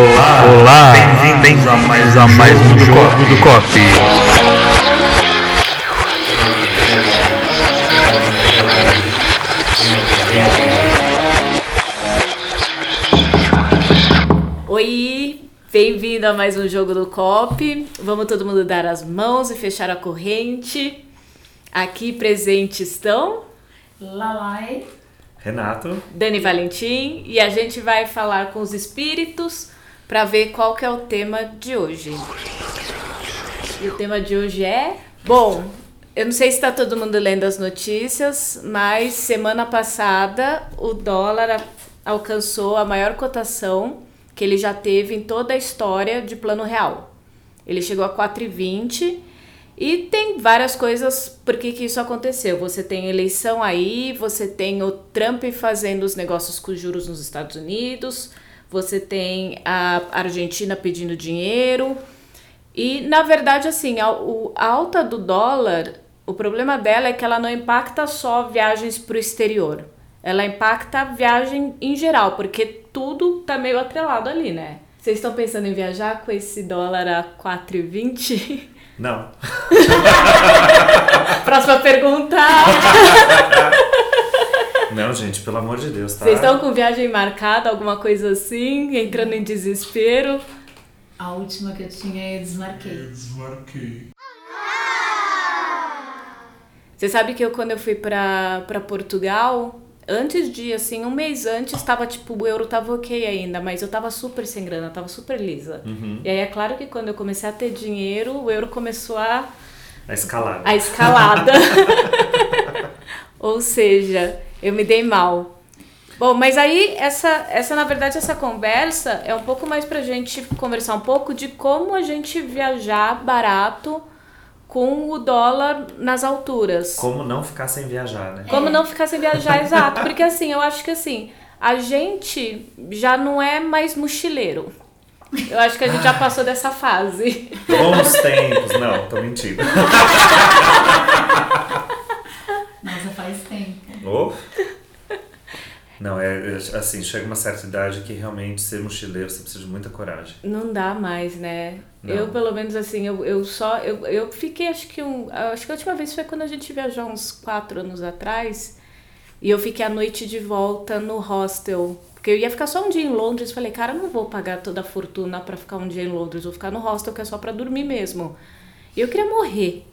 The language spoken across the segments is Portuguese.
Olá, olá, bem-vindos a mais, a mais um jogo do Coffee. Oi, bem-vindo a mais um jogo do COP. Vamos todo mundo dar as mãos e fechar a corrente. Aqui presentes estão Lalai. Renato, Dani Valentim e a gente vai falar com os espíritos para ver qual que é o tema de hoje. E o tema de hoje é, bom, eu não sei se está todo mundo lendo as notícias, mas semana passada o dólar alcançou a maior cotação que ele já teve em toda a história de Plano Real. Ele chegou a 4,20 e tem várias coisas por que que isso aconteceu. Você tem eleição aí, você tem o Trump fazendo os negócios com juros nos Estados Unidos, você tem a Argentina pedindo dinheiro. E, na verdade, assim, a, o, a alta do dólar, o problema dela é que ela não impacta só viagens para o exterior. Ela impacta a viagem em geral, porque tudo tá meio atrelado ali, né? Vocês estão pensando em viajar com esse dólar a 4,20? não. Próxima pergunta! Não, gente, pelo amor de Deus, tá? Vocês estão com viagem marcada, alguma coisa assim? Entrando em desespero? A última que eu tinha eu desmarquei. Desmarquei. Você sabe que eu, quando eu fui pra, pra Portugal, antes de, assim, um mês antes, tava tipo, o euro tava ok ainda, mas eu tava super sem grana, tava super lisa. E aí é claro que quando eu comecei a ter dinheiro, o euro começou a, A escalada. a escalada. Ou seja, eu me dei mal. Bom, mas aí essa, essa, na verdade, essa conversa é um pouco mais pra gente conversar um pouco de como a gente viajar barato com o dólar nas alturas. Como não ficar sem viajar, né? Como não ficar sem viajar, exato. Porque assim, eu acho que assim, a gente já não é mais mochileiro. Eu acho que a gente já passou dessa fase. Bons tempos. Não, tô mentindo. Nossa, faz tempo. Oh. Não, é é, assim, chega uma certa idade que realmente ser mochileiro você precisa de muita coragem. Não dá mais, né? Não. Eu, pelo menos assim, eu, eu só. Eu, eu fiquei, acho que um. Acho que a última vez foi quando a gente viajou uns quatro anos atrás. E eu fiquei a noite de volta no hostel. Porque eu ia ficar só um dia em Londres. Falei, cara, não vou pagar toda a fortuna pra ficar um dia em Londres. Vou ficar no hostel que é só pra dormir mesmo. Eu queria morrer.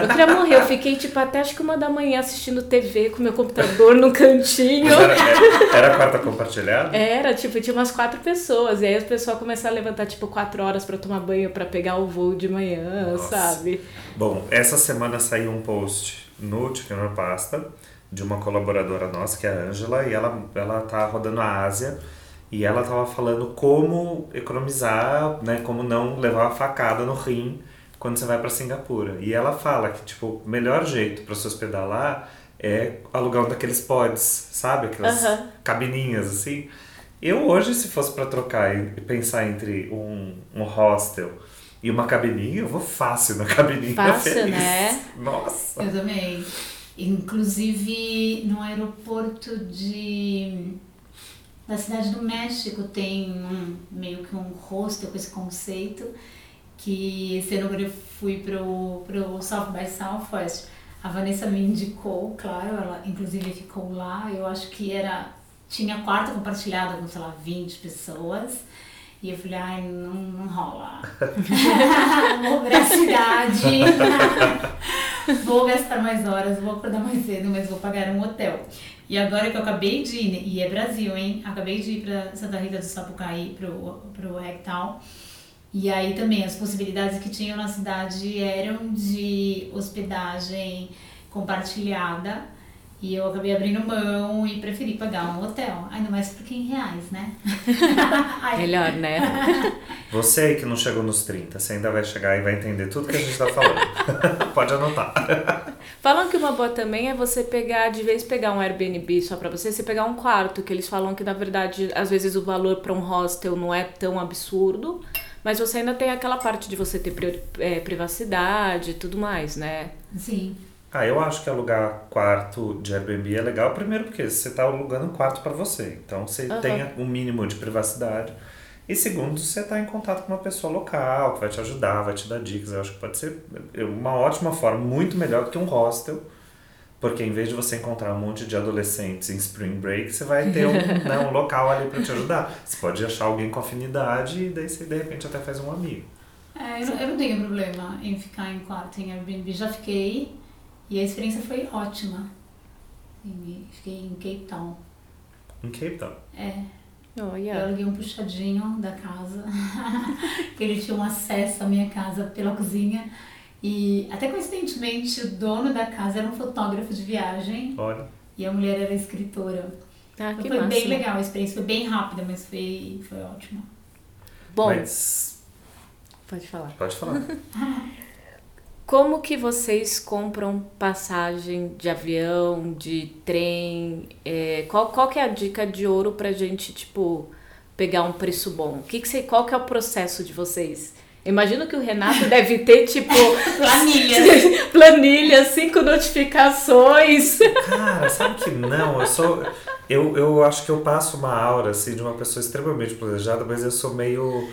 Eu queria morrer. Eu fiquei, tipo, até acho que uma da manhã assistindo TV com meu computador no cantinho. Era, era, era a quarta compartilhada? Era, tipo, tinha umas quatro pessoas. E aí as pessoas começaram a levantar, tipo, quatro horas pra tomar banho pra pegar o voo de manhã, Nossa. sabe? Bom, essa semana saiu um post no Chicken Pasta de uma colaboradora nossa, que é a Angela, e ela, ela tá rodando a Ásia e ela tava falando como economizar, né, como não levar uma facada no rim quando você vai para Singapura. E ela fala que, tipo, o melhor jeito para se hospedar lá é alugar um daqueles pods, sabe? Aquelas Aham. cabininhas, assim. Eu hoje, se fosse para trocar e pensar entre um, um hostel e uma cabininha, eu vou fácil na cabininha. Fácil, feliz. né? Nossa. Eu também. Inclusive, no aeroporto de da cidade do México tem um, meio que um hostel com esse conceito que eu fui pro, pro South by Southwest, a Vanessa me indicou, claro, ela inclusive ficou lá, eu acho que era tinha quarto compartilhado com, sei lá, 20 pessoas. E eu falei, ai, não, não rola. Vou pra cidade. vou gastar mais horas, vou acordar mais cedo, mas vou pagar um hotel. E agora que eu acabei de ir, e é Brasil, hein? Acabei de ir pra Santa Rita do Sapucaí, pro, pro Rectal. E aí também as possibilidades que tinham na cidade eram de hospedagem compartilhada. E eu acabei abrindo mão e preferi pagar um hotel. Ainda mais porque em reais, né? Melhor, né? Você aí que não chegou nos 30, você ainda vai chegar e vai entender tudo que a gente tá falando. Pode anotar. Falam que uma boa também é você pegar, de vez pegar um Airbnb só pra você, você pegar um quarto, que eles falam que na verdade, às vezes o valor pra um hostel não é tão absurdo, mas você ainda tem aquela parte de você ter é, privacidade e tudo mais, né? Sim. Ah, eu acho que alugar quarto de Airbnb é legal, primeiro porque você tá alugando um quarto para você, então você Aham. tem um mínimo de privacidade. E segundo, você está em contato com uma pessoa local que vai te ajudar, vai te dar dicas. Eu acho que pode ser uma ótima forma, muito melhor do que um hostel. Porque em vez de você encontrar um monte de adolescentes em spring break, você vai ter um, né, um local ali para te ajudar. Você pode achar alguém com afinidade e daí você de repente até faz um amigo. É, eu, não, eu não tenho problema em ficar em quarto em Airbnb. Já fiquei e a experiência foi ótima. E fiquei em Cape Town. Em Cape Town? É. Oh, Eu yeah. aluguei um puxadinho da casa, que ele tinha um acesso à minha casa pela cozinha. E até coincidentemente o dono da casa era um fotógrafo de viagem Olha. e a mulher era escritora. Ah, Então que foi massa. bem legal, a experiência foi bem rápida, mas foi, foi ótima. Bom, Mas pode falar. pode falar. Como que vocês compram passagem de avião, de trem? É, qual, qual que é a dica de ouro pra gente, tipo, pegar um preço bom? O que que você, qual que é o processo de vocês? Imagino que o Renato deve ter, tipo, Planilha. planilha, cinco notificações. Cara, sabe que não? Eu sou. Eu, eu acho que eu passo uma aura assim de uma pessoa extremamente planejada, mas eu sou meio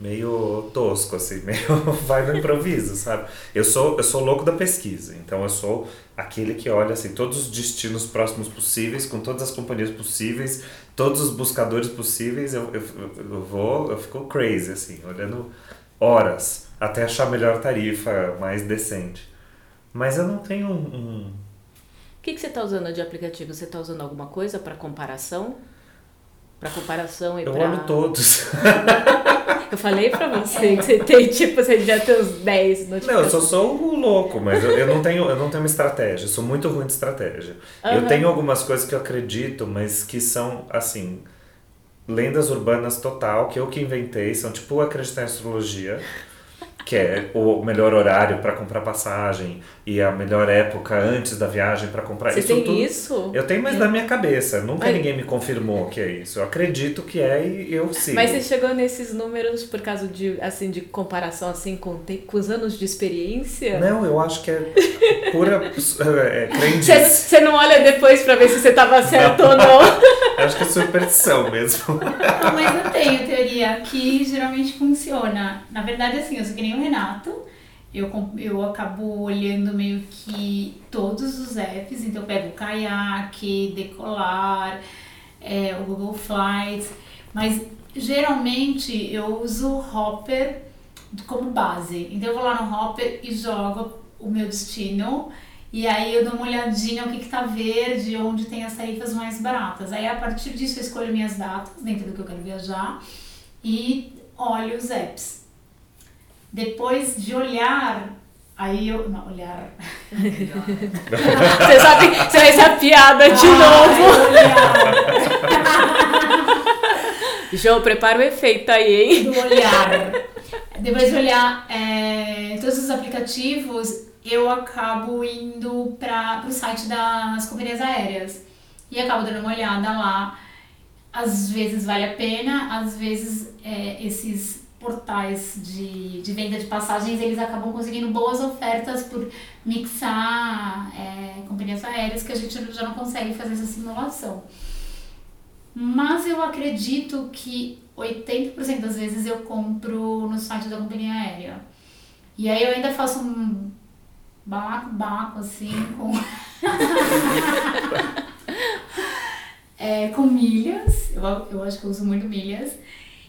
meio tosco assim, meio vai no improviso, sabe? Eu sou eu sou louco da pesquisa, então eu sou aquele que olha assim todos os destinos próximos possíveis, com todas as companhias possíveis, todos os buscadores possíveis, eu, eu, eu vou, eu fico crazy assim, olhando horas até achar a melhor tarifa mais decente. Mas eu não tenho um- um O que, que você tá usando de aplicativo? Você tá usando alguma coisa pra comparação? Pra comparação e Eu pra... olho todos. Eu falei pra você que você tem, tipo, você já tem uns 10 Não, eu notificações. só sou um louco, mas eu, eu não tenho, eu não tenho uma estratégia. Eu sou muito ruim de estratégia. Eu Aham. tenho algumas coisas que eu acredito, mas que são, assim, lendas urbanas total, que eu que inventei. São tipo acreditar em astrologia, que é o melhor horário para comprar passagem e a melhor época antes da viagem para comprar Você isso tem tudo. isso? Eu tenho, mas na minha cabeça. Nunca Mas- ninguém me confirmou que é isso. Eu acredito que é e eu sigo. Mas você chegou nesses números por causa de, assim, de comparação, assim, com, com os anos de experiência? Não, eu acho que é pura é, crendice. Você, não olha depois pra ver se você tava certo ou não? Eu acho que é superstição mesmo. Não, mas eu tenho teoria que geralmente funciona. Na verdade, assim, eu sou que o Renato. Eu, eu acabo olhando meio que todos os apps. Então, eu pego o Kayak, Decolar, é, o Google Flights. Mas, geralmente, eu uso o Hopper como base. Então, eu vou lá no Hopper e jogo o meu destino. E aí eu dou uma olhadinha o que, que tá verde, onde tem as tarifas mais baratas. Aí a partir disso eu escolho minhas datas dentro do que eu quero viajar e olho os apps. Depois de olhar, aí eu. Não, olhar. Você sabe, você fez essa piada de novo. Ai, olhar. João, prepara o efeito aí, hein? do olhar. Depois de olhar é, todos os aplicativos, eu acabo indo para o site das companhias aéreas e acabo dando uma olhada lá. Às vezes vale a pena, às vezes é, esses portais de, de venda de passagens eles acabam conseguindo boas ofertas por mixar é, companhias aéreas que a gente já não consegue fazer essa simulação. Mas eu acredito que 80% das vezes eu compro no site da companhia aérea. E aí eu ainda faço um balaco-balaco assim com. é, com milhas. Eu, eu acho que eu uso muito milhas.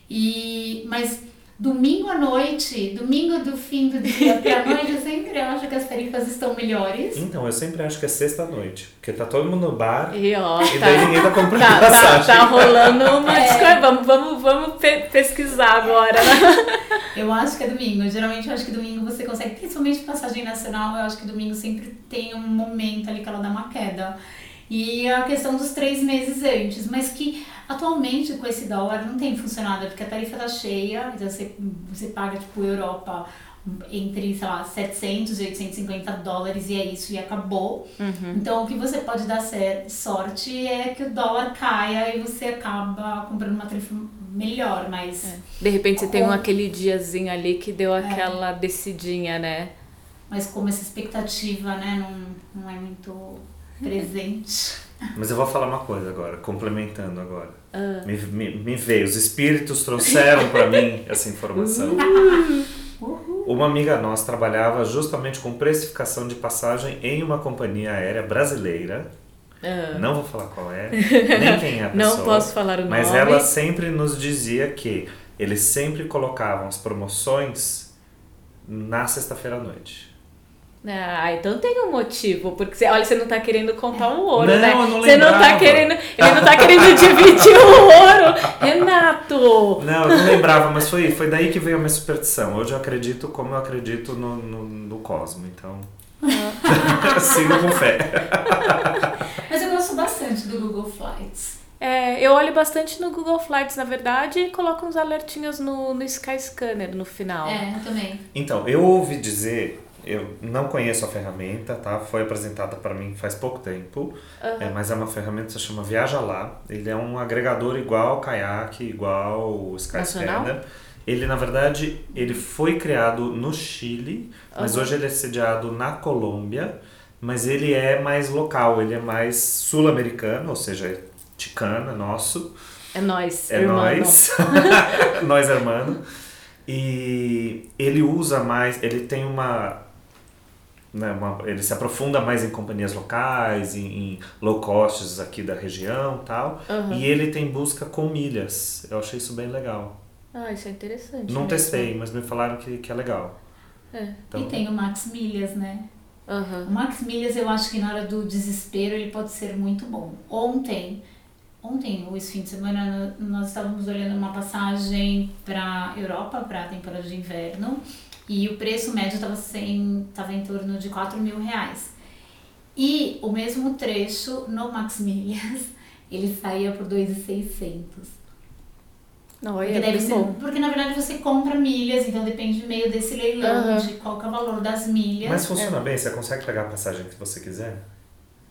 E, mas domingo à noite, domingo do fim do dia pra noite, eu sempre acho que as tarifas estão melhores. Então, eu sempre acho que é sexta-noite. Porque tá todo mundo no bar E ó, e daí tá, ninguém tá comprando tá, tá, passagem. tá rolando uma É. discórdia. Vamos, vamos, vamos pe- pesquisar agora. Eu acho que é domingo. Geralmente eu acho que domingo você consegue, principalmente passagem nacional, eu acho que domingo sempre tem um momento ali que ela dá uma queda. E a questão dos três meses antes, mas que atualmente com esse dólar não tem funcionado, porque a tarifa tá cheia, então você, você paga tipo Europa entre, sei lá, 700 e 850 dólares e é isso, e acabou. Então o que você pode dar sorte é que o dólar caia e você acaba comprando uma tarifa melhor, mas... De repente você tem um, Com- aquele diazinho ali que deu É. aquela descidinha, né? Mas como essa expectativa, né, não, não é muito presente. Mas eu vou falar uma coisa agora, complementando agora. Ah. Me, me, me veio, os espíritos trouxeram para mim essa informação. Uma amiga nossa trabalhava justamente com precificação de passagem em uma companhia aérea brasileira. Ah. Não vou falar qual é, nem quem é a pessoa. Não posso falar o Mas nome. ela sempre nos dizia que eles sempre colocavam as promoções na sexta-feira à noite. Ah, então tem um motivo, porque você, olha, você não tá querendo contar o ouro, Não, né? eu não você não tá querendo, ele não tá querendo dividir o ouro. Renato! Não, eu não lembrava, mas foi, foi daí que veio a minha superstição. Hoje eu acredito como eu acredito no, no, no cosmo, então. Sigo com fé. Mas eu gosto bastante do Google Flights. É, eu olho bastante no Google Flights, na verdade, e coloco uns alertinhos no, no Skyscanner no final. É, eu também. Então, eu ouvi dizer, eu não conheço a ferramenta, tá? Foi apresentada para mim faz pouco tempo, é, mas é uma ferramenta que se chama Viaja Lá. Ele é um agregador igual ao Kayak, igual Skyscanner. Ele, na verdade, ele foi criado no Chile, mas hoje ele é sediado na Colômbia, mas ele é mais local, ele é mais sul-americano, ou seja, é ticana, nosso. É nós, É irmão. nós. nós, hermano. E ele usa mais, ele tem uma, né, uma- Ele se aprofunda mais em companhias locais, em, em low costs aqui da região tal. E ele tem busca com milhas. Eu achei isso bem legal. Ah, isso é interessante. Não mesmo. testei, mas me falaram que, que é legal. É. Então, E tem o Max Milhas, né? Aham. O Max Milhas eu acho que na hora do desespero ele pode ser muito bom. Ontem, ontem ou esse fim de semana, nós estávamos olhando uma passagem para Europa, para a temporada de inverno, e o preço médio estava tava em torno de 4 mil reais. E o mesmo trecho no Max Milhas, ele saía por 2,600. Não, Porque, é ser, porque na verdade você compra milhas, então depende meio desse leilão, Aham. de qual que é o valor das milhas. mas funciona bem? Você consegue pegar a passagem que você quiser?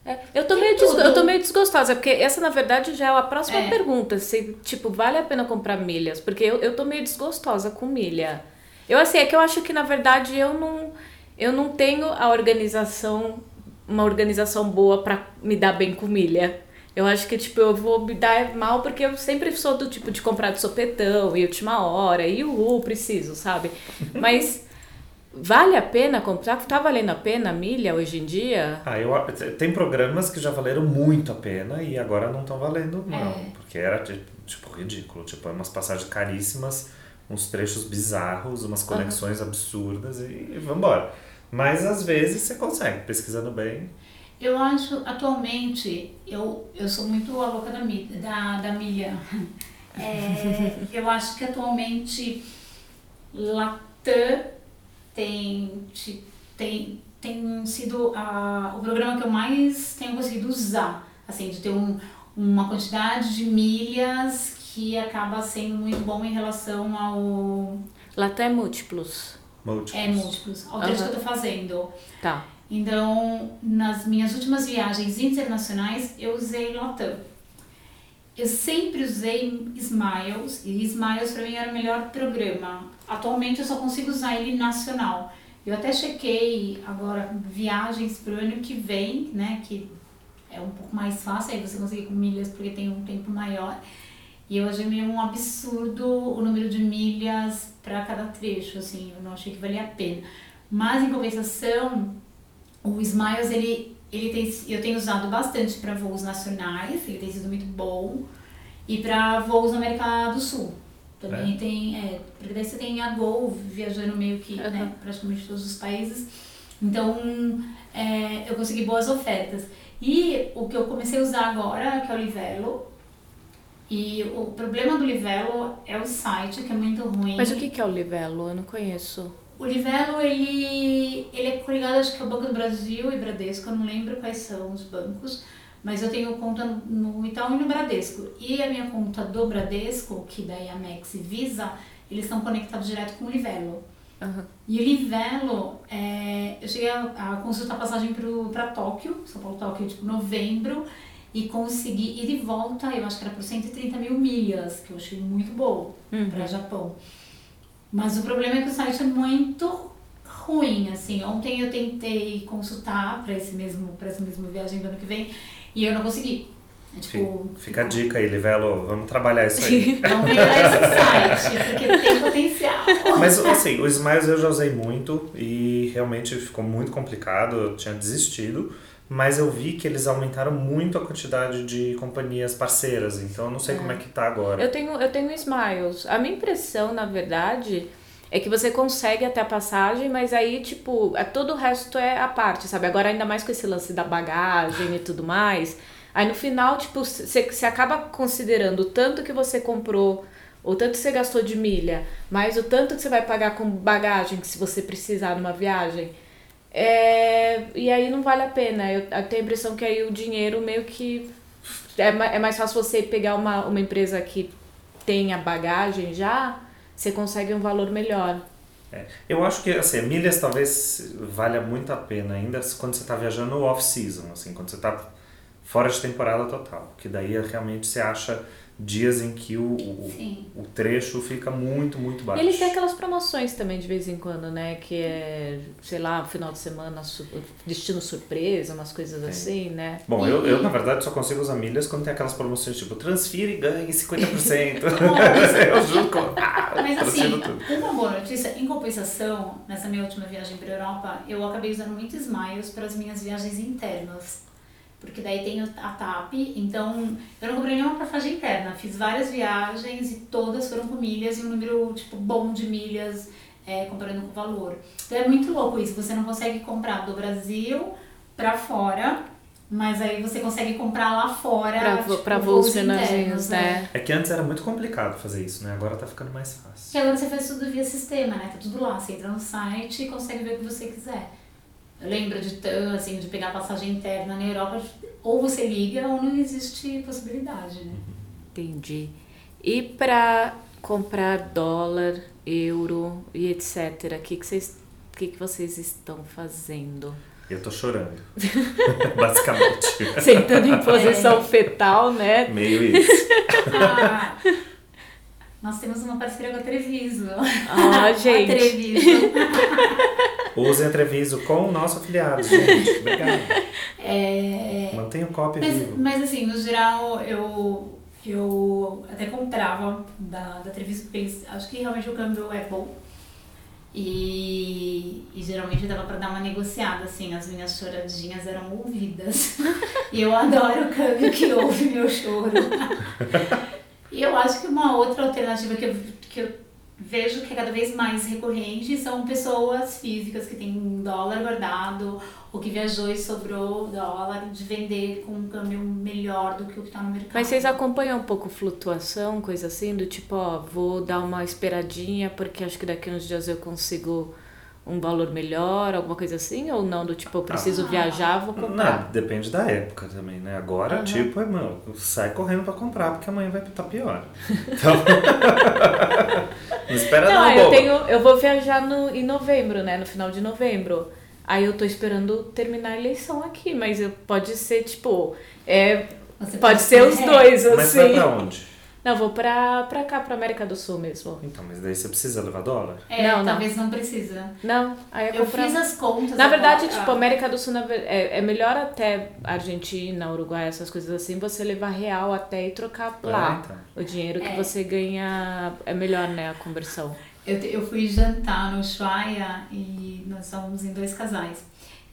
É, eu, tô Tem meio tudo. eu tô meio desgostosa, porque essa, na verdade, já é a próxima É. pergunta. Se, tipo, vale a pena comprar milhas? Porque eu, eu tô meio desgostosa com milha. Eu, assim, é que eu acho que, na verdade, eu não, eu não tenho a organização, uma organização boa pra me dar bem com milha. Eu acho que, tipo, eu vou me dar mal porque eu sempre sou do tipo de comprar de sopetão e última hora e uhul, preciso, sabe? Mas vale a pena comprar? Tá valendo a pena a milha hoje em dia? Ah, eu, tem programas que já valeram muito a pena e agora não estão valendo, não. É. Porque era tipo, tipo, ridículo. Tipo, umas passagens caríssimas, uns trechos bizarros, umas conexões absurdas e, e vambora. Mas às vezes você consegue, pesquisando bem. Eu acho, atualmente, eu, eu sou muito a louca da, da, da milha. É, eu acho que atualmente Latam tem, tem, tem sido a, o programa que eu mais tenho conseguido usar. Assim, de ter um, uma quantidade de milhas que acaba sendo muito bom em relação ao. Latam é múltiplos. Múltiplos. É, múltiplos, ao trecho Aham. que eu tô fazendo. Tá. Então, nas minhas últimas viagens internacionais, eu usei Latam. Eu sempre usei Smiles, e Smiles para mim era o melhor programa. Atualmente eu só consigo usar ele nacional. Eu até chequei agora viagens para o ano que vem, né, que é um pouco mais fácil, aí você consegue com milhas porque tem um tempo maior. E eu achei meio um absurdo o número de milhas para cada trecho, assim, eu não achei que valia a pena. Mas em compensação, o Smiles, ele, ele tem, eu tenho usado bastante para voos nacionais, ele tem sido muito bom, e para voos na América do Sul. Também tem, é, porque daí você tem a Gol viajando meio que, né, Aham. praticamente todos os países. Então, é, eu consegui boas ofertas. E o que eu comecei a usar agora, que é o Livelo, e o problema do Livelo é o site, que é muito ruim. Mas o que é o Livelo? Eu não conheço. O Livelo, ele, ele é coligado, acho que é o Banco do Brasil e Bradesco, eu não lembro quais são os bancos, mas eu tenho conta no Itaú e no Bradesco. E a minha conta do Bradesco, que daí a Max e Visa, eles estão conectados direto com o Livelo. Aham. E o Livelo, é, eu cheguei a, a consultar passagem para Tóquio, São Paulo Tóquio, tipo novembro, e consegui ir de volta, eu acho que era por 130 mil milhas, que eu achei muito bom Uhum. para Japão. Mas o problema é que o site é muito ruim, assim. Ontem eu tentei consultar para esse mesmo para essa mesma viagem do ano que vem e eu não consegui. É tipo, Fica a dica aí, Livelo, vamos trabalhar isso aí. Vamos melhorar esse site, porque tem potencial. Mas assim, o Smiles eu já usei muito e realmente ficou muito complicado, eu tinha desistido. Mas eu vi que eles aumentaram muito a quantidade de companhias parceiras, então eu não sei como é que tá agora. Eu tenho, eu tenho Smiles. A minha impressão, na verdade, é que você consegue até a passagem, mas aí, tipo, é, todo o resto é a parte, sabe? Agora, ainda mais com esse lance da bagagem e tudo mais. Aí no final, tipo, você você acaba considerando o tanto que você comprou, o tanto que você gastou de milha, mais o tanto que você vai pagar com bagagem, que se você precisar numa viagem. É, e aí não vale a pena. Eu, eu tenho a impressão que aí o dinheiro meio que. É, é mais fácil você pegar uma, uma empresa que tenha bagagem já, você consegue um valor melhor. É, eu acho que assim, milhas talvez valha muito a pena ainda quando você está viajando off-season, assim, quando você está fora de temporada total. Que daí realmente você acha dias em que o, o, o trecho fica muito, muito E baixo. eles têm aquelas promoções também de vez em quando, né? Que é, sei lá, final de semana, su- destino surpresa, umas coisas assim, né? Bom, eu, eu na verdade só consigo usar milhas quando tem aquelas promoções tipo transfira e ganhe 50%. eu juro que eu ah, Mas assim, tudo. uma boa notícia, em compensação, nessa minha última viagem para Europa, eu acabei usando muito Smiles para as minhas viagens internas. Porque daí tem a TAP, então eu não comprei nenhuma passagem interna. Fiz várias viagens e todas foram com milhas e um número tipo bom de milhas é, comparando com o valor. Então é muito louco isso, você não consegue comprar do Brasil para fora, mas aí você consegue comprar lá fora. Pra, vo- tipo, pra voos internos, menorzinhos, né? É que antes era muito complicado fazer isso, né? Agora tá ficando mais fácil. Que agora você faz tudo via sistema, né? Tá tudo lá. Você entra no site e consegue ver o que você quiser. Eu lembro de, assim, de pegar passagem interna na Europa, ou você liga ou não existe possibilidade, né? Entendi. E pra comprar dólar, euro e etc., o que, que, vocês, o que, que vocês estão fazendo? Eu tô chorando. Basicamente. Sentando em posição fetal, né? Meio isso. Ah, nós temos uma parceria com a Treviso. Ah, A gente. Treviso. Usem a Treviso com o nosso afiliado, gente. Obrigado. É, Mantenha o copy Mas, vivo. mas assim, no geral, eu, eu até comprava da, da Treviso, porque eles, acho que realmente o câmbio é bom. E, e geralmente dava pra dar uma negociada, assim, as minhas choradinhas eram ouvidas. e eu adoro o câmbio que ouve meu choro. E eu acho que uma outra alternativa que eu, que eu vejo que é cada vez mais recorrente são pessoas físicas que têm dólar guardado ou que viajou e sobrou dólar de vender com um câmbio melhor do que o que está no mercado. Mas vocês acompanham um pouco flutuação, coisa assim, do tipo, ó, vou dar uma esperadinha porque acho que daqui uns dias eu consigo um valor melhor, alguma coisa assim? Ou não, do tipo, eu preciso Ah. viajar, vou comprar? Não, depende da época também, né? Agora, Aham. tipo, é, mano, sai correndo pra comprar, porque amanhã vai estar pior. Então. não espera não, Não, eu tenho. Eu vou viajar no, em novembro, né? No final de novembro. Aí eu tô esperando terminar a eleição aqui, mas eu- pode ser, tipo. É, Você pode ser os é, dois, Mas assim. vai pra onde? Não, vou pra, pra cá, pra América do Sul mesmo. Então, mas daí você precisa levar dólar? É, Não, não. talvez não precisa. Não, aí é Eu comprar. fiz as contas. Na verdade, tipo, América do Sul é, é melhor até Argentina, Uruguai, essas coisas assim, você levar real até e trocar lá. Ah, então. O dinheiro que É. você ganha é melhor, né, a conversão. Eu, te- eu fui jantar no Ushuaia e nós estávamos em dois casais.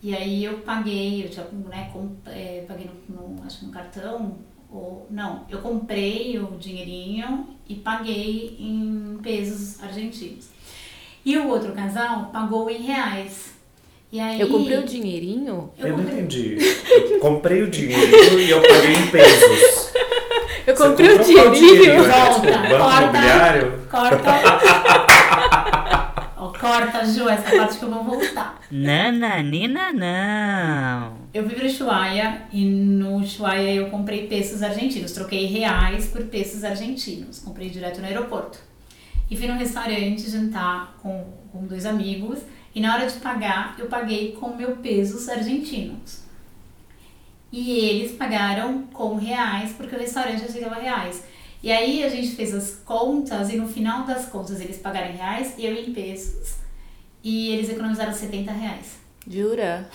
E aí eu paguei, eu tinha, né, com, é, paguei no, no- acho no cartão, ou não, eu comprei o dinheirinho e paguei em pesos argentinos. E o outro casal pagou em reais. E aí, Eu comprei o dinheirinho? eu Eu, não comprei- entendi. Eu comprei o dinheiro e eu paguei em pesos. Eu Você comprei o dinheirinho. né? Volta, banco corta. imobiliário? Corta. Corta, Ju, essa parte que eu vou voltar. Nananina não. Eu fui para Ushuaia e no Ushuaia eu comprei pesos argentinos. Troquei reais por pesos argentinos. Comprei direto no aeroporto. E fui num restaurante jantar com, com dois amigos. E na hora de pagar, eu paguei com meu pesos argentinos. E eles pagaram com reais, porque o restaurante aceitava reais. E aí a gente fez as contas e no final das contas eles pagaram em reais e eu em pesos. E eles economizaram 70 reais. Jura?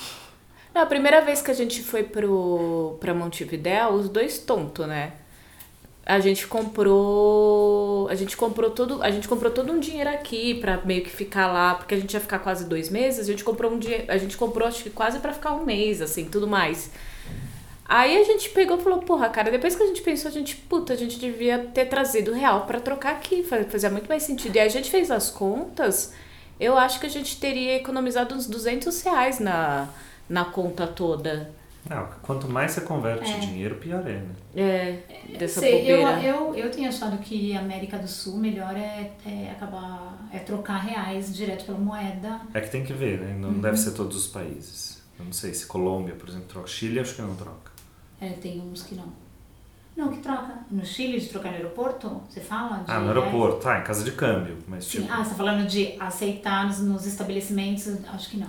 A primeira vez que a gente foi pro, pra Montevidéu, os dois tontos, né? A gente comprou. A gente comprou todo. A gente comprou todo um dinheiro aqui pra meio que ficar lá, porque a gente ia ficar quase dois meses, a gente comprou um dinheiro. A gente comprou, acho que quase pra ficar um mês, assim, tudo mais. Aí a gente pegou e falou, porra, cara, depois que a gente pensou, a gente, puta, a gente devia ter trazido real pra trocar aqui, fa- fazia muito mais sentido. E aí a gente fez as contas, eu acho que a gente teria economizado uns 200 reais na, na conta toda. Não, quanto mais você converte É. dinheiro, pior é, né? É, dessa Sei, eu, eu, eu tenho achado que América do Sul melhor é, é acabar é trocar reais direto pela moeda. É que tem que ver, né? Uhum. Não deve ser todos os países. Eu não sei se Colômbia, por exemplo, troca. Chile, acho que não troca. É, tem uns que não. Não, que troca. No Chile, de trocar no aeroporto? Você fala? De Ah, no aeroporto, tá, em casa de câmbio. Mas, Sim. tipo, Ah, você tá falando de aceitar nos, nos estabelecimentos? Acho que não.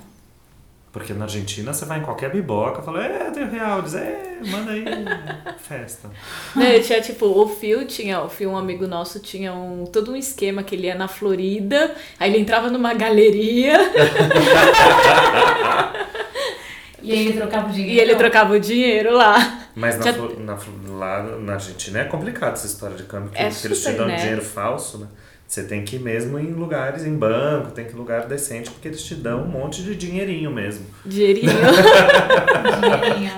porque na Argentina você vai em qualquer biboca e fala, é, tem real. Diz, é, manda aí, festa. Não, eu tinha, tipo, o Phil tinha, o Phil, um amigo nosso, tinha um, todo um esquema que ele ia na Florida, aí ele entrava numa galeria E aí ele trocava o dinheiro? e ele trocava o dinheiro lá. Mas na, Já- na lá na Argentina é complicado essa história de câmbio, porque É eles te super, dão né? dinheiro falso, né? Você tem que ir mesmo em lugares, em banco, tem que ir em lugar decente, porque eles te dão um monte de dinheirinho mesmo. Dinheirinho. Dinheirinho.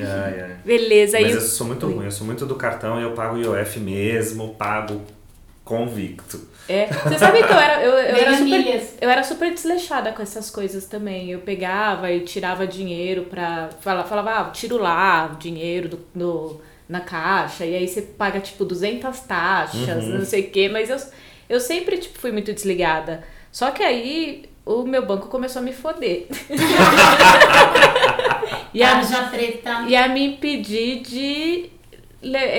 Ai, ai. Beleza, Mas eu sou muito ruim, eu sou muito do cartão e eu pago IOF mesmo, pago convicto. É, você sabe que eu era, eu, eu era super, eu era super desleixada com essas coisas também. Eu pegava e tirava dinheiro pra. Falava, falava ah, tiro lá o dinheiro do, do- na caixa, e aí você paga tipo 200 taxas, Uhum. não sei o quê, mas eu, eu sempre tipo, fui muito desligada. Só que aí o meu banco começou a me foder. e, a, preta. e a me impedir de,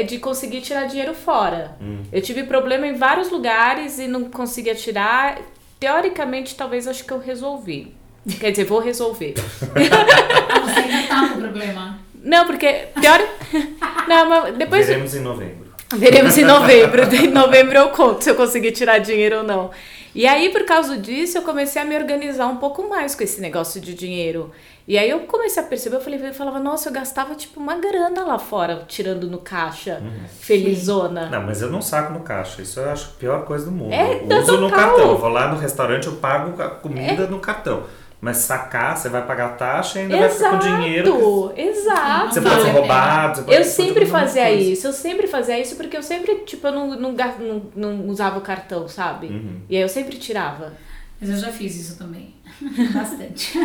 de conseguir tirar dinheiro fora. Eu tive problema em vários lugares e não conseguia tirar. Teoricamente, talvez acho que eu resolvi. Quer dizer, vou resolver. Ah, você ainda tá com problema. Não, porque teori... Não, mas depois Veremos em novembro. veremos em novembro. Em novembro eu conto se eu conseguir tirar dinheiro ou não. E aí, por causa disso, eu comecei a me organizar um pouco mais com esse negócio de dinheiro. E aí eu comecei a perceber, eu falei, eu falava, nossa, eu gastava tipo uma grana lá fora, tirando no caixa, felizona. Não, mas eu não saco no caixa. Isso eu acho a pior coisa do mundo. É, eu uso no cartão. Eu vou lá no restaurante, eu pago a comida no cartão. Mas sacar, você vai pagar a taxa e ainda vai ficar com dinheiro. que exato. Você pode ser roubado. Você pode Eu sempre fazia coisa. isso, eu sempre fazia isso porque eu sempre, tipo, eu não, não, não, não usava o cartão, sabe? Uhum. E aí eu sempre tirava. Mas eu já fiz isso também. Bastante.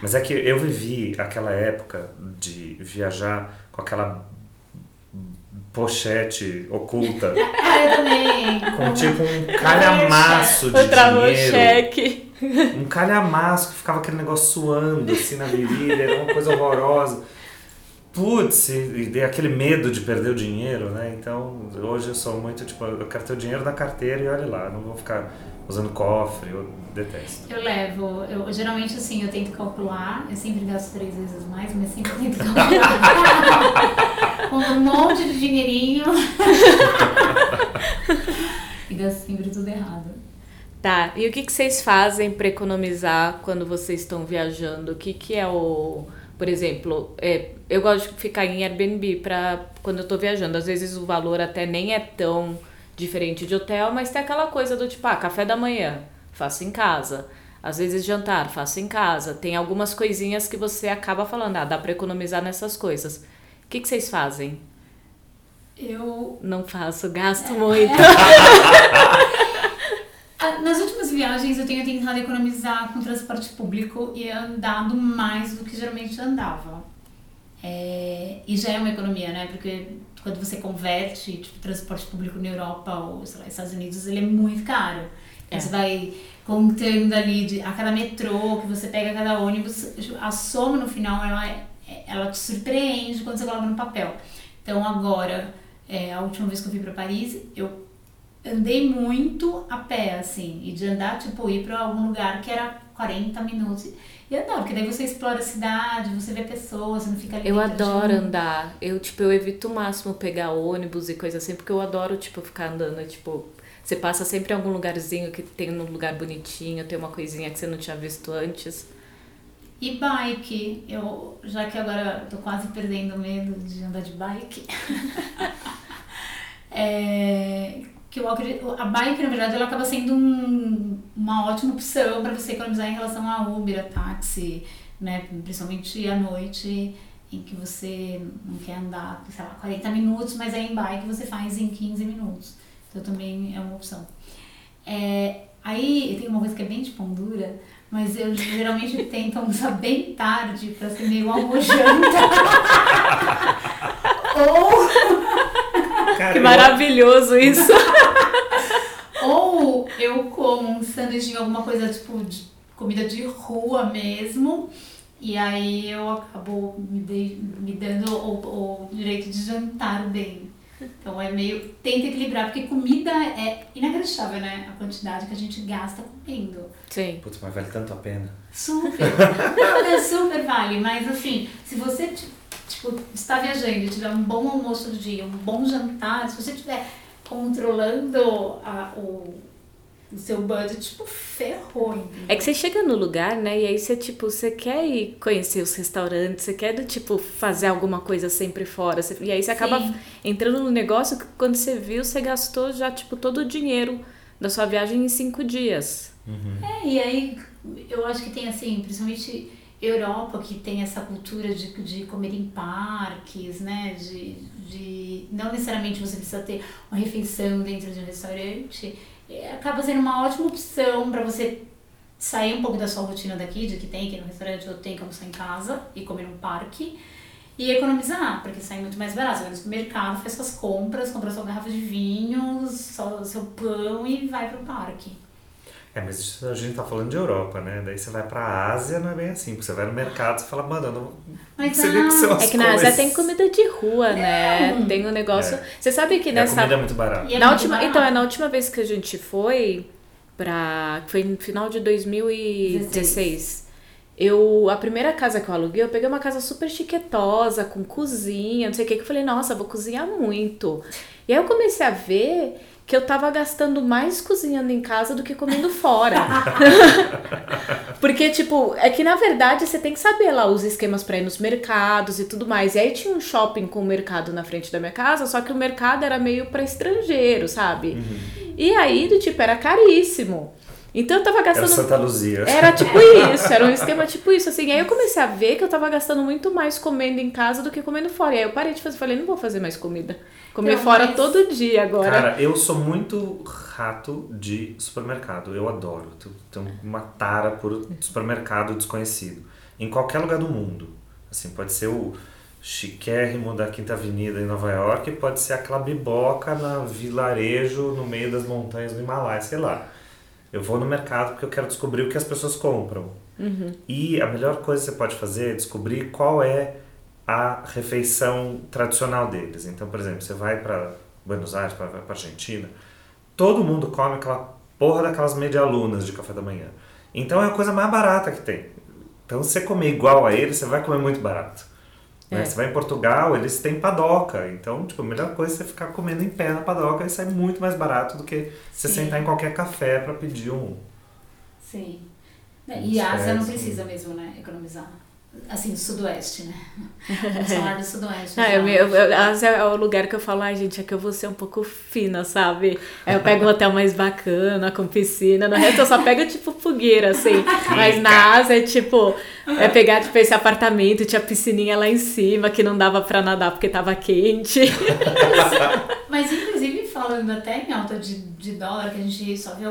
Mas é que eu vivi aquela época de viajar com aquela pochete oculta, Ah, eu também. com tipo um calhamaço de dinheiro. cheque. Um calhamaço que ficava aquele negócio suando assim na virilha, era uma coisa horrorosa. Putz, e, e aquele medo de perder o dinheiro, né? Então, hoje eu sou muito tipo, eu quero ter o dinheiro na carteira e olha lá, não vou ficar usando cofre, eu detesto. Eu levo, eu geralmente assim, eu tento calcular, eu sempre gasto três vezes mais, mas sempre tento calcular. Com um monte de dinheirinho. e gasto sempre tudo errado. Tá, e o que, que vocês fazem para economizar quando vocês estão viajando? O que, que é o. Por exemplo, é, eu gosto de ficar em Airbnb pra, quando eu tô viajando. Às vezes o valor até nem é tão diferente de hotel, mas tem aquela coisa do tipo, ah, café da manhã, faço em casa. Às vezes jantar, faço em casa. Tem algumas coisinhas que você acaba falando, ah, dá pra economizar nessas coisas. O que, que vocês fazem? Eu Não faço, gasto muito. Ah, Nas últimas viagens eu tenho tentado economizar com transporte público e andado mais do que geralmente andava. É, e já é uma economia, né? Porque quando você converte, tipo, transporte público na Europa ou, sei lá, Estados Unidos, ele é muito caro. É. você vai contando ali de, a cada metrô que você pega, a cada ônibus, a soma no final, ela, é- ela te surpreende quando você coloca no papel. Então agora, é, a última vez que eu fui para Paris, eu andei muito a pé, assim, e de andar, tipo, ir pra algum lugar que era 40 minutos. E andar, porque daí você explora a cidade, você vê pessoas, você não fica ali Eu de adoro um- andar. Eu, tipo, eu evito o máximo pegar ônibus e coisa assim, porque eu adoro, tipo, ficar andando. é, Tipo, você passa sempre em algum lugarzinho que tem um lugar bonitinho, tem uma coisinha que você não tinha visto antes. E bike, eu, já que agora eu tô quase perdendo medo de andar de bike, é, que eu acredito, a bike, na verdade, ela acaba sendo um, uma ótima opção para você economizar em relação a Uber, a táxi, né? Principalmente à noite, em que você não quer andar, sei lá, 40 minutos, mas aí em bike você faz em 15 minutos. Então também é uma opção. É, aí tem uma coisa que é bem de pão dura, mas eu geralmente tento almoçar bem tarde para ser meio almojanta. Ou Cara, Que eu- maravilhoso isso. Eu como um sanduíche de alguma coisa tipo de comida de rua mesmo. E aí eu acabo me, dei- me dando o, o direito de jantar bem. Então é meio. Tenta equilibrar, porque comida é inacreditável, né? A quantidade que a gente gasta comendo. Sim. Putz, mas vale tanto a pena. Super. Não, é super vale, mas assim, se você ti- tipo, está viajando e tiver um bom almoço do dia, um bom jantar, se você estiver controlando a, o, o seu budget, tipo, ferrou. entendeu? É que você chega no lugar, né? E aí você, tipo, você quer ir conhecer os restaurantes, você quer, do tipo, fazer alguma coisa sempre fora. você- e aí você acaba Sim. entrando no negócio que quando você viu, você gastou já, tipo, todo o dinheiro da sua viagem em cinco dias. É, e aí eu acho que tem assim, principalmente Europa, que tem essa cultura de, de comer em parques, né? De, de não necessariamente você precisa ter uma refeição dentro de um restaurante. É, acaba sendo uma ótima opção para você sair um pouco da sua rotina daqui, de que tem que no restaurante ou tem que almoçar em casa e comer num parque. E economizar, porque sai muito mais barato. Você vai no supermercado, faz suas compras, compra sua garrafa de vinho, seu pão e vai pro parque. É, mas a gente tá falando de Europa, né? Daí você vai pra Ásia, não é bem assim. Porque você vai no mercado e fala, mano, eu não Mas o que são ah, as É que na Ásia tem comida de rua, né? Não. Tem um negócio. É. Você sabe que E a nessa. comida é muito barata. É na última, barato. então, é na última vez que a gente foi pra. Foi no final de 2016. Eu, a primeira casa que eu aluguei, eu peguei uma casa super chiquetosa, com cozinha, não sei o que, que eu falei, nossa, vou cozinhar muito. E aí eu comecei a ver que eu tava gastando mais cozinhando em casa do que comendo fora. Porque, tipo, é que na verdade você tem que saber lá os esquemas pra ir nos mercados e tudo mais. E aí tinha um shopping com o mercado na frente da minha casa, só que o mercado era meio pra estrangeiro, sabe? E aí, do tipo, era caríssimo. Então eu tava Era gastando. Santa Luzia. Era tipo isso, era um esquema tipo isso, assim. Aí eu comecei a ver que eu tava gastando muito mais comendo em casa do que comendo fora. E aí eu parei de fazer, falei, não vou fazer mais comida. Comer Não, fora mas- todo dia agora. Cara, eu sou muito rato de supermercado. Eu adoro. Tenho- Tenho uma tara por supermercado desconhecido. Em qualquer lugar do mundo. Assim, pode ser o chiquérrimo da Quinta Avenida em Nova York, pode ser aquela biboca na vilarejo no meio das montanhas do Himalaia, sei lá. Eu vou no mercado porque eu quero descobrir o que as pessoas compram. E a melhor coisa que você pode fazer é descobrir qual é a refeição tradicional deles. Então, por exemplo, você vai para Buenos Aires, para Argentina, todo mundo come aquela porra daquelas medialunas de café da manhã. Então é a coisa mais barata que tem. Então, se você comer igual a eles, você vai comer muito barato. Né? É. Você vai em Portugal, eles têm padoca. Então, tipo, a melhor coisa é você ficar comendo em pé na padoca e sai muito mais barato do que você Sim. sentar em qualquer café para pedir um. Sim. É, E a Ásia não precisa mesmo, né? Economizar. Assim, do sudoeste, né? Vamos falar do sudoeste. Não, já. eu, eu, eu, é o lugar que eu falo, ai gente, é que eu vou ser um pouco fina, sabe? Aí eu pego um hotel mais bacana, com piscina, no resto eu só pego tipo fogueira, assim. Mas na Ásia é tipo, é pegar tipo esse apartamento, tinha piscininha lá em cima que não dava pra nadar porque tava quente. Mas, inclusive, falando até em alta de, de dólar, que a gente só vê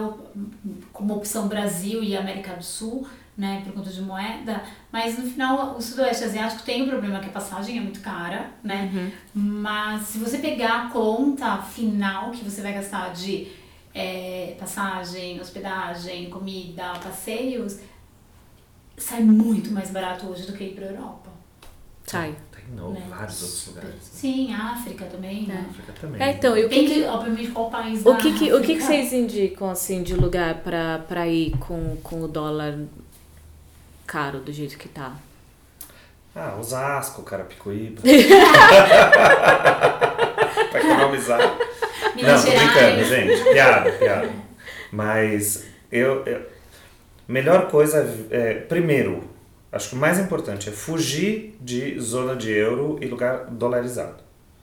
como opção Brasil e América do Sul, né, por conta de moeda, mas no final o Sudoeste Asiático tem um problema que a passagem é muito cara, né? Mas se você pegar a conta final que você vai gastar de é, passagem, hospedagem, comida, passeios, sai muito mais barato hoje do que ir pra Europa. Sai. Tem no, né? vários outros lugares. né? Sim, África também, né? África também. É, então, e o que, que, obviamente, qual país o que, que, o que, que vocês indicam, assim, de lugar pra ir com, com o dólar caro do jeito que tá? Ah, Osasco, Carapicuíba. pra economizar. Minas Não, tô brincando, gente. Piada, piada. Mas eu, eu- Melhor coisa é. Primeiro, Acho que o mais importante é fugir de zona de euro e lugar dolarizado.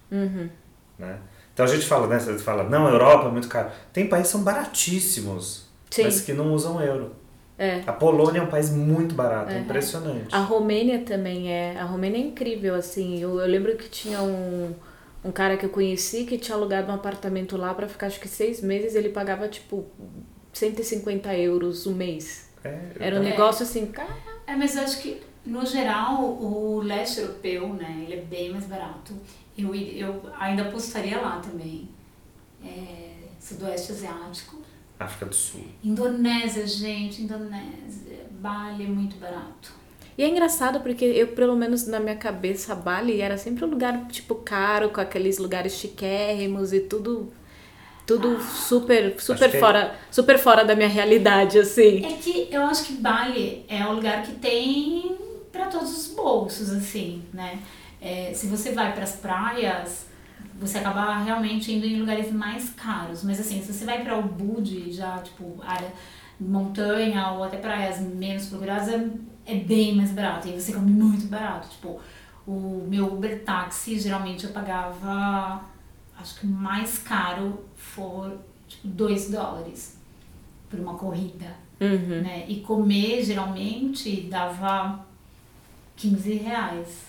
Né? Então a gente fala, né? Você fala, não, Europa é muito caro. Tem países que são baratíssimos, Sim. mas que não usam euro. É. A Polônia é um país muito barato, é impressionante. A Romênia também é. A Romênia é incrível, assim. Eu, eu lembro que tinha um, um cara que eu conheci que tinha alugado um apartamento lá pra ficar acho que seis meses. Ele pagava tipo 150 euros o mês. É, Era um É. negócio assim, cara. É, mas eu acho que, no geral, o leste europeu, né, ele é bem mais barato. Eu, eu ainda apostaria lá também. É, Sudoeste Asiático. África do Sul. Indonésia, gente, Indonésia. Bali é muito barato. E é engraçado porque eu, pelo menos na minha cabeça, Bali era sempre um lugar, tipo, caro, com aqueles lugares chiquérrimos e tudo. Tudo super, super que é- fora, super fora da minha realidade, assim. É que eu acho que Bali é o lugar que tem para todos os bolsos, assim, né? É, se você vai para as praias, você acaba realmente indo em lugares mais caros. Mas assim, se você vai para Ubud, já tipo área montanha ou até praias menos procuradas, é, é bem mais barato. E você come muito barato. Tipo, o meu Uber táxi, geralmente eu pagava, acho que o mais caro for tipo 2 dólares por uma corrida Uhum. né? E comer geralmente dava 15 reais.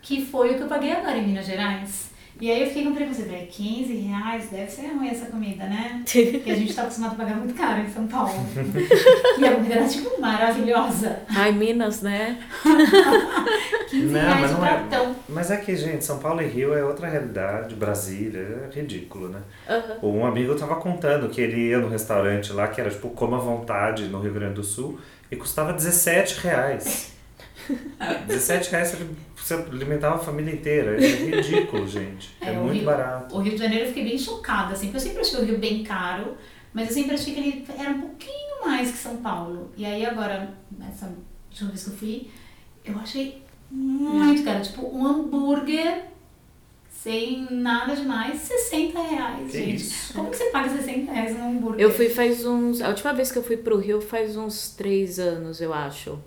Que foi o que eu paguei agora em Minas Gerais. E aí eu fiquei com preconceito, falei, 15 reais, deve ser ruim essa comida, né? Porque a gente tá acostumado a pagar muito caro em São Paulo. e a comida era tipo maravilhosa. Ai, Minas, né? 15 Não, reais mas não é. pratão. Mas é que, gente, São Paulo e Rio é outra realidade, Brasília, é ridículo, né? Um amigo tava contando que ele ia no restaurante lá, que era tipo Coma à Vontade no Rio Grande do Sul, e custava 17 reais. 17 reais você- alimentava a família inteira. É ridículo, gente. É, É, muito Rio- barato. O Rio de Janeiro eu fiquei bem chocada, assim, porque eu sempre achei o Rio bem caro, mas eu sempre achei que ele era um pouquinho mais que São Paulo. E aí agora, nessa última vez que eu fui, eu achei muito caro. Tipo, um hambúrguer sem nada demais, 60 reais, Que gente. isso? Como que você paga 60 reais num hambúrguer? Eu fui faz uns. A última vez que eu fui pro Rio faz uns três anos, eu acho.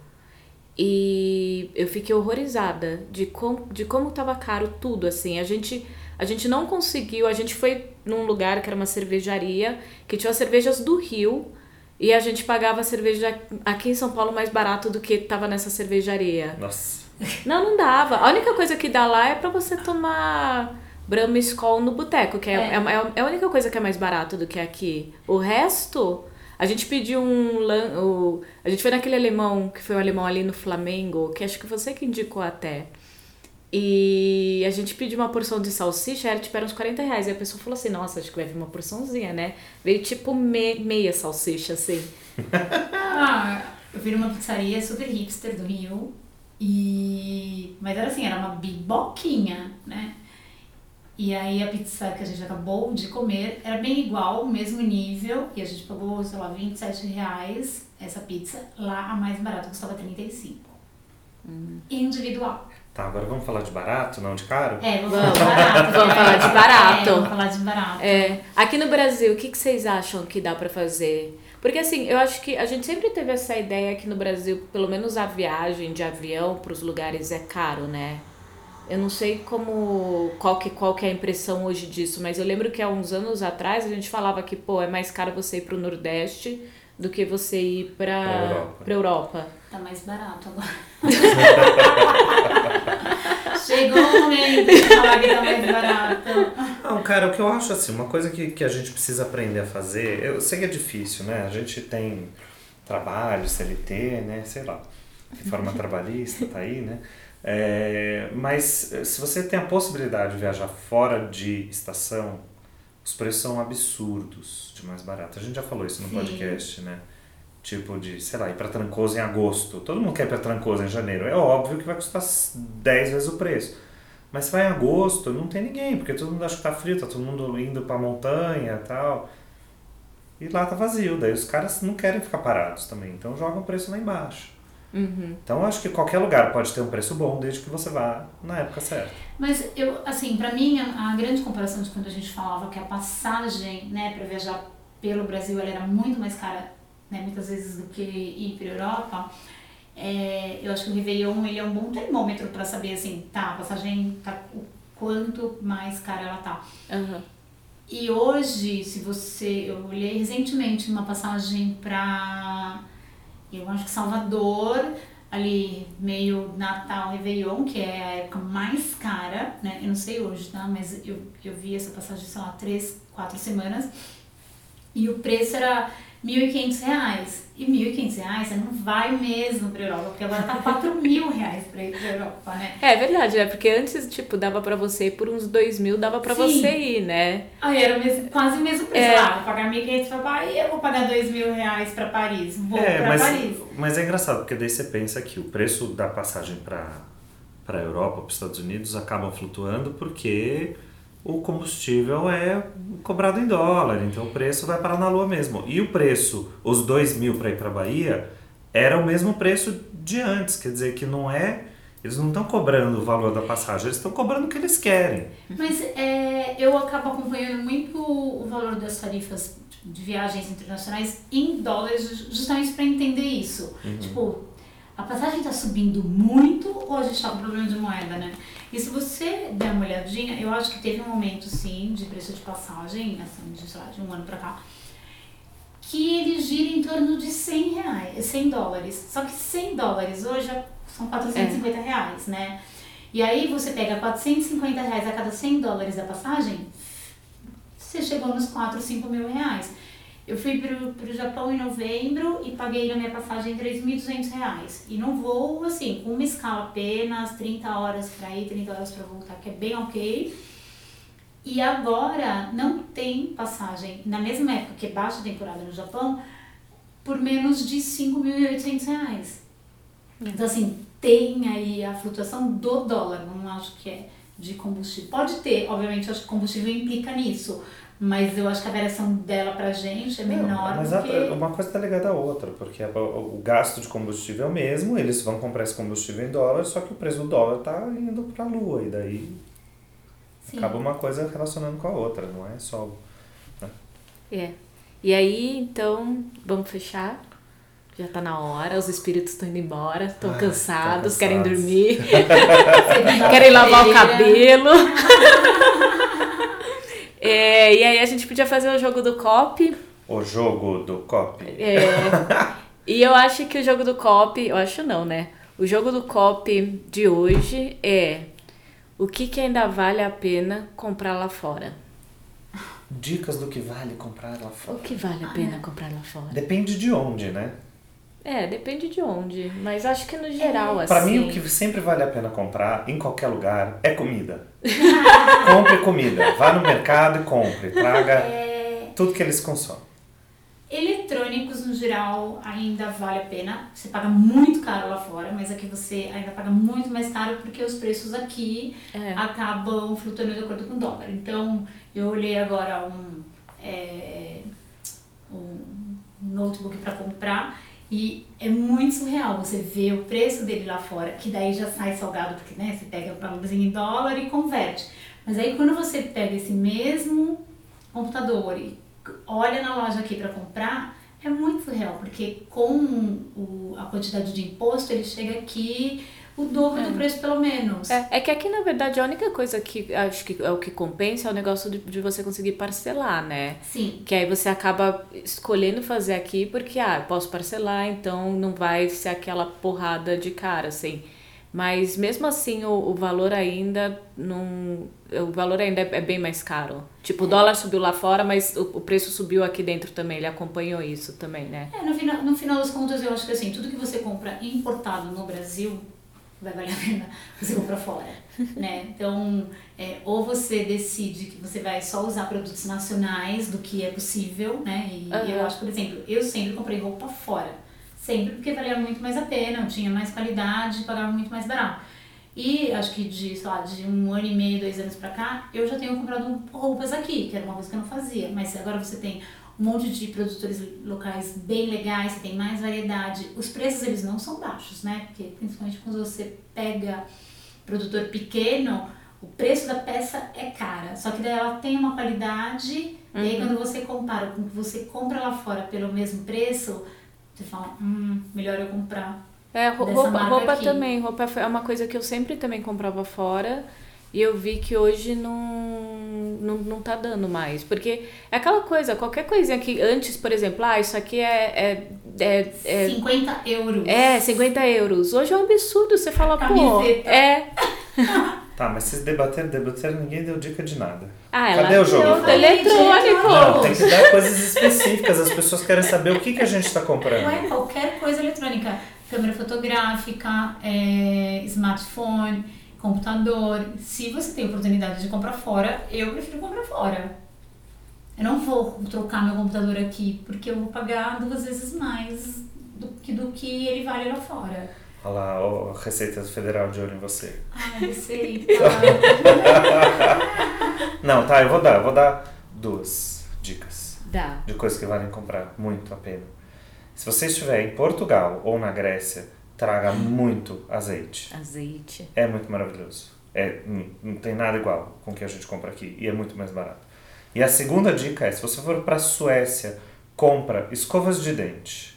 E eu fiquei horrorizada de, com, de como tava caro tudo, assim. A gente, a gente não conseguiu. A gente foi num lugar que era uma cervejaria, que tinha as cervejas do Rio. E a gente pagava a cerveja aqui em São Paulo mais barato do que tava nessa cervejaria. Nossa. Não, não dava. A única coisa que dá lá é pra você tomar Brahma e Skol no boteco, que é, É. é. é a única coisa que é mais barato do que aqui. O resto, a gente pediu um. O, a gente foi naquele alemão, que foi o alemão ali no Flamengo, que acho que você que indicou até. E a gente pediu uma porção de salsicha, era tipo era uns 40 reais. E a pessoa falou assim: Nossa, acho que vai vir uma porçãozinha, né? Veio tipo me- meia salsicha, assim. Ah, eu fui numa pizzaria super hipster do Rio. E... Mas era assim, era uma biboquinha, né? E aí a pizza que a gente acabou de comer era bem igual, mesmo nível. E a gente pagou, sei lá, 27 reais essa pizza. Lá a mais barata custava 35. Individual. Tá, agora vamos falar de barato, não de caro? É, Vamos. falar de barato. Vamos falar de barato. É, vamos falar de barato. É, aqui no Brasil, o que, que vocês acham que dá pra fazer? Porque assim, eu acho que a gente sempre teve essa ideia que no Brasil, pelo menos a viagem de avião pros lugares é caro, né? Eu não sei como qual que, qual que é a impressão hoje disso, mas eu lembro que há uns anos atrás a gente falava que, pô, é mais caro você ir pro Nordeste do que você ir pra, Pra Europa. pra Europa. Tá mais barato agora. Chegou o momento de falar que tá mais barato. Não, cara, o que eu acho assim, uma coisa que, que a gente precisa aprender a fazer, eu sei que é difícil, né? A gente tem trabalho, CLT, né? Sei lá, reforma trabalhista tá aí, né? É, mas eh, se você tem a possibilidade de viajar fora de estação, os preços são absurdos de mais barato. A gente já falou isso no Sim. podcast, né? Tipo de, sei lá, ir pra Trancoso em agosto. Todo mundo quer ir pra Trancoso em janeiro. É óbvio que vai custar 10 vezes o preço. Mas se vai em agosto, não tem ninguém, porque todo mundo acha que tá frio, tá todo mundo indo pra montanha e tal. E lá tá vazio, daí os caras não querem ficar parados também, então jogam o preço lá embaixo. Então eu acho que qualquer lugar pode ter um preço bom, desde que você vá na época certa. Mas eu, assim, pra mim, a, a grande comparação de quando a gente falava que a passagem, né, pra viajar pelo Brasil, ela era muito mais cara, né, muitas vezes do que ir pra Europa, é, eu acho que o Réveillon ele é um bom termômetro para saber assim, tá, a passagem tá o quanto mais cara ela tá. Aham. E hoje, se você. Eu olhei recentemente uma passagem pra. Eu acho que Salvador, ali meio Natal, Réveillon, que é a época mais cara, né? Eu não sei hoje, tá? Mas eu, eu vi essa passagem, sei lá, três, quatro semanas. E o preço era 1.500 reais. E 1.500 reais você não vai mesmo pra Europa, porque agora tá R$ mil reais pra ir pra Europa, né? É verdade, né? Porque antes, tipo, dava pra você ir por uns dois mil, dava pra Sim. você ir, né? Aí era o mesmo, quase o mesmo preço. É. Ah, vou pagar 1.500 pra Bahia, vou pagar 2 mil reais pra Paris. Vou É, pra mas, Paris. mas é engraçado, porque daí você pensa que o preço da passagem para para a Europa, para os Estados Unidos, acaba flutuando porque o combustível é cobrado em dólar, então o preço vai parar na lua mesmo. E o preço, os dois mil para ir para Bahia, era o mesmo preço de antes, quer dizer que não é. Eles não estão cobrando o valor da passagem, eles estão cobrando o que eles querem. Mas é, eu acabo acompanhando muito o valor das tarifas de viagens internacionais em dólares, justamente para entender isso. Tipo, a passagem está subindo muito ou a gente está com problema de moeda, né? E se você der uma olhadinha, eu acho que teve um momento, sim, de preço de passagem, assim, de, sei lá, de um ano para cá, que ele gira em torno de 100 reais, 100 dólares. Só que 100 dólares hoje é- são 450 reais, né? E aí você pega 450 reais a cada 100 dólares da passagem, você chegou nos 4, 5 mil reais. Eu fui pro, pro Japão em novembro e paguei na minha passagem 3.200 reais. E não vou, assim, com uma escala apenas, 30 horas pra ir, 30 horas pra voltar, que é bem ok. E agora não tem passagem, na mesma época que é baixa temporada no Japão, por menos de 5.800 reais. Então, assim, tem aí a flutuação do dólar, não acho que é de combustível. Pode ter, obviamente, acho que combustível implica nisso, mas eu acho que a variação dela pra gente é menor Mas do a- uma coisa está ligada à outra, porque a- o gasto de combustível é o mesmo, eles vão comprar esse combustível em dólar, só que o preço do dólar está indo para a lua, e daí Sim. acaba uma coisa relacionando com a outra, não é só. É. E aí, então, vamos fechar. Já tá na hora, os espíritos estão indo embora, estão cansados, tão querem cansados. dormir, querem lavar o cabelo. É, e aí a gente podia fazer o jogo do COP. O jogo do COP. É, e eu acho que o jogo do COP, eu acho não, né? O jogo do COP de hoje é o que, que ainda vale a pena comprar lá fora. Dicas do que vale comprar lá O fora. que vale a pena comprar lá fora? Depende de onde, né? É, depende de onde, mas acho que no geral, assim. Para mim, o que sempre vale a pena comprar em qualquer lugar é comida. compre comida. Vá no mercado e compre. Traga É, tudo que eles consomem. Eletrônicos, no geral, ainda vale a pena. Você paga muito caro lá fora, mas aqui você ainda paga muito mais caro porque os preços aqui É. acabam flutuando de acordo com o dólar. Então, eu olhei agora um, é, um notebook para comprar e é muito surreal você ver o preço dele lá fora, que daí já sai salgado, porque né, você pega o valorzinho em dólar e converte. Mas aí quando você pega esse mesmo computador e olha na loja aqui para comprar, é muito surreal, porque com o, a quantidade de imposto ele chega aqui o dobro do preço pelo menos. É, é que aqui, na verdade, a única coisa que acho que é o que compensa é o negócio de, de você conseguir parcelar, né? Sim. Que aí você acaba escolhendo fazer aqui porque, ah, posso parcelar, então não vai ser aquela porrada de cara, assim. Mas mesmo assim, o, o valor ainda não. O valor ainda é, é bem mais caro. Tipo, o dólar subiu lá fora, mas o, o preço subiu aqui dentro também. Ele acompanhou isso também, né? É, no final, no final das contas, eu acho que assim, tudo que você compra importado no Brasil vai valer a pena você comprar fora, né? Então, é, ou você decide que você vai só usar produtos nacionais do que é possível, né? E Aham. eu acho, por exemplo, eu sempre comprei roupa fora. Sempre porque valia muito mais a pena, tinha mais qualidade, pagava muito mais barato. E acho que de, sei lá, de um ano e meio, dois anos pra cá, eu já tenho comprado roupas aqui, que era uma coisa que eu não fazia. Mas agora você tem um monte de produtores locais bem legais, você tem mais variedade. Os preços, eles não são baixos, né? Porque principalmente quando você pega produtor pequeno, o preço da peça é cara. Só que daí ela tem uma qualidade, e aí quando você compara com o que você compra lá fora pelo mesmo preço, você fala, hum, melhor eu comprar É, roupa, roupa aqui. também. Roupa é uma coisa que eu sempre também comprava fora. E eu vi que hoje não, não, não tá dando mais. Porque é aquela coisa, qualquer coisinha que antes, por exemplo, ah, isso aqui é, é, é, é 50 euros. É, 50 euros. Hoje é um absurdo. Você fala, pô. É. Tá, mas vocês debateram, debateram, ninguém deu dica de nada. Ah, ela Cadê o jogo? eletrônico. Não, tem que dar coisas específicas. As pessoas querem saber o que, que a gente tá comprando. Ué, qualquer coisa eletrônica. Câmera fotográfica, é, smartphone, computador. Se você tem oportunidade de comprar fora, eu prefiro comprar fora. Eu não vou trocar meu computador aqui, porque eu vou pagar duas vezes mais do que, do que ele vale lá fora. Olha lá, a Receita Federal de olho em você. Ai, receita. Não, tá, eu vou dar, eu vou dar duas dicas Dá. de coisas que valem comprar muito a pena. Se você estiver em Portugal ou na Grécia, traga muito azeite. Azeite. É muito maravilhoso. É, não, tem nada igual com o que a gente compra aqui e é muito mais barato. E a segunda dica é, se você for para Suécia, compra escovas de dente.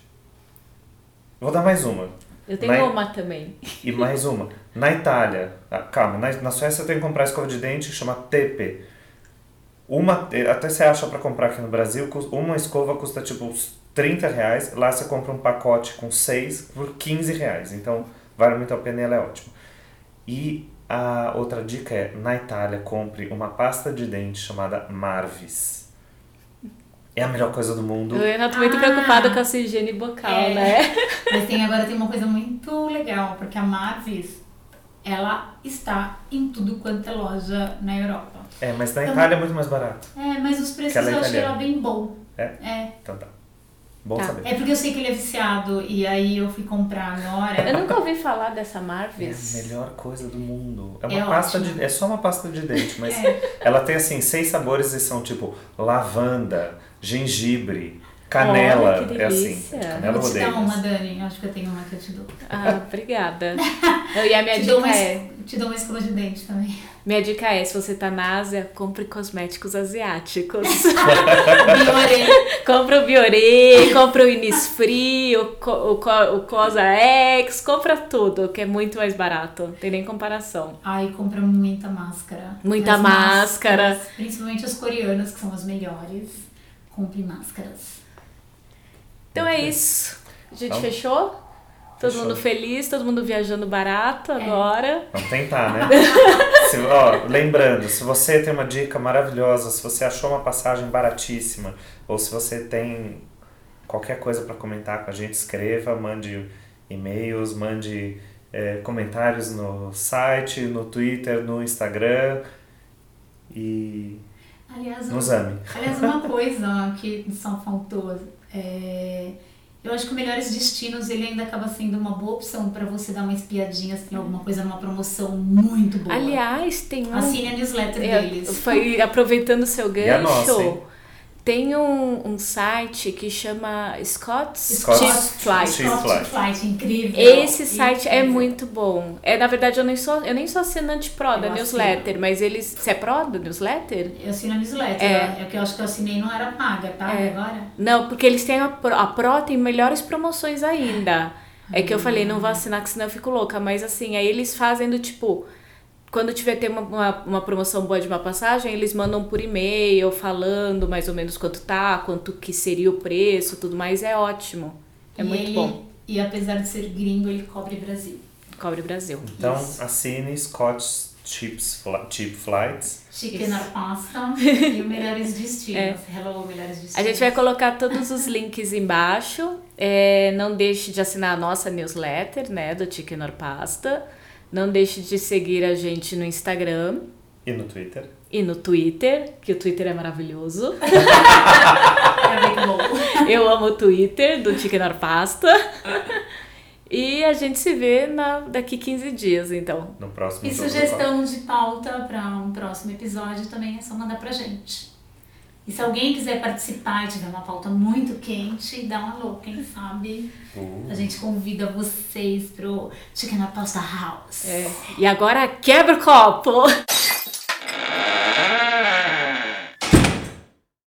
Vou dar mais uma. Eu tenho Na- uma também. E mais uma. Na Itália, ah, calma, na, na Suécia eu tenho que comprar escova de dente que chama TP. Uma, até você acha para comprar aqui no Brasil, uma escova custa tipo 30 reais. Lá você compra um pacote com seis por 15 reais. Então vale muito a pena e ela é ótima. E a outra dica é, na Itália, compre uma pasta de dente chamada Marvis. É a melhor coisa do mundo. Eu ainda tô muito Ah. preocupada com a sua higiene bucal, É. né? Mas tem, agora tem uma coisa muito legal, porque a Marvis, ela está em tudo quanto é loja na Europa. É, mas na Itália é muito mais barato. É, mas os preços é eu achei ela bem bom. É? É. Então tá. Bom Tá. saber. É porque eu sei que ele é viciado e aí eu fui comprar agora. Eu nunca ouvi falar dessa É a Marvis. melhor coisa do mundo. É uma É pasta ótimo. de. É só uma pasta de dente, mas É. ela tem assim seis sabores e são tipo lavanda, gengibre, canela. Olha, que é assim. delícia. Canela Vou te dar uma, Dani. Acho que eu tenho uma que eu te dou. Ah, obrigada. Eu- E a minha te, dica uma, é. te dou uma escova de dente também. Minha dica é, se você tá na Ásia, compre cosméticos asiáticos. Biore. compra o Bioré, compra o Innisfree, o, Co- o, Co- o Cosa X, compra tudo, que é muito mais barato. Não tem nem comparação. Ai, compra muita máscara. Muita As máscara. máscaras, Principalmente as coreanas, que são as melhores. Compre máscaras. Então é isso. A gente Então, fechou? Todo fechou. mundo feliz, todo mundo viajando barato agora. Vamos tentar, né? Se- ó, lembrando, se você tem uma dica maravilhosa, se você achou uma passagem baratíssima, ou se você tem qualquer coisa para comentar com a gente, escreva, mande e-mails, mande é, comentários no site, no Twitter, no Instagram e Aliás, nos ame. Aliás, uma coisa que só faltou. É, eu acho que o Melhores Destinos ele ainda acaba sendo uma boa opção para você dar uma espiadinha se tem alguma coisa numa promoção muito boa. Aliás, tem um. Assine a newsletter É, deles. foi aproveitando o seu E a nossa, gancho. hein? Tem um, um site que chama Scott's Scott's Flight. Cheap Flight. Flight, incrível. Esse site é Incrível. muito bom. É, na verdade, eu nem sou, eu nem sou assinante Pro da newsletter, mas eles. Você é Pro da newsletter? Eu assino a newsletter. É. É. o que eu acho que eu assinei não era paga, tá? É. Agora? Não, porque eles têm a Pro. A Pro tem melhores promoções ainda. É que eu falei, não vou assinar, que senão eu fico louca. Mas assim, aí eles fazem do tipo. Quando tiver ter uma, uma, uma promoção boa de uma passagem, eles mandam por e-mail falando mais ou menos quanto tá, quanto que seria o preço, tudo mais. É ótimo. É E muito ele- bom. E apesar de ser gringo, ele cobre Brasil. Cobre Brasil. Então Isso. assine Scott's Fli- Cheap Flights. Chicken na pasta e o Melhores Destinos. É. Hello, Melhores Destinos. A gente vai colocar todos os links embaixo. É, não deixe de assinar a nossa newsletter, né, do Chicken or Pasta. Não deixe de seguir a gente no Instagram E no Twitter. e no Twitter, que o Twitter é maravilhoso. É muito bom. Eu amo o Twitter do Chicken or Pasta. E a gente se vê na, daqui 15 dias, então. No próximo E sugestão de pauta para um próximo episódio também é só mandar pra gente. E se alguém quiser participar e tiver uma pauta muito quente, dá um alô, quem sabe Uh. a gente convida vocês pro Chicken na Pasta House. É. E agora quebra o copo!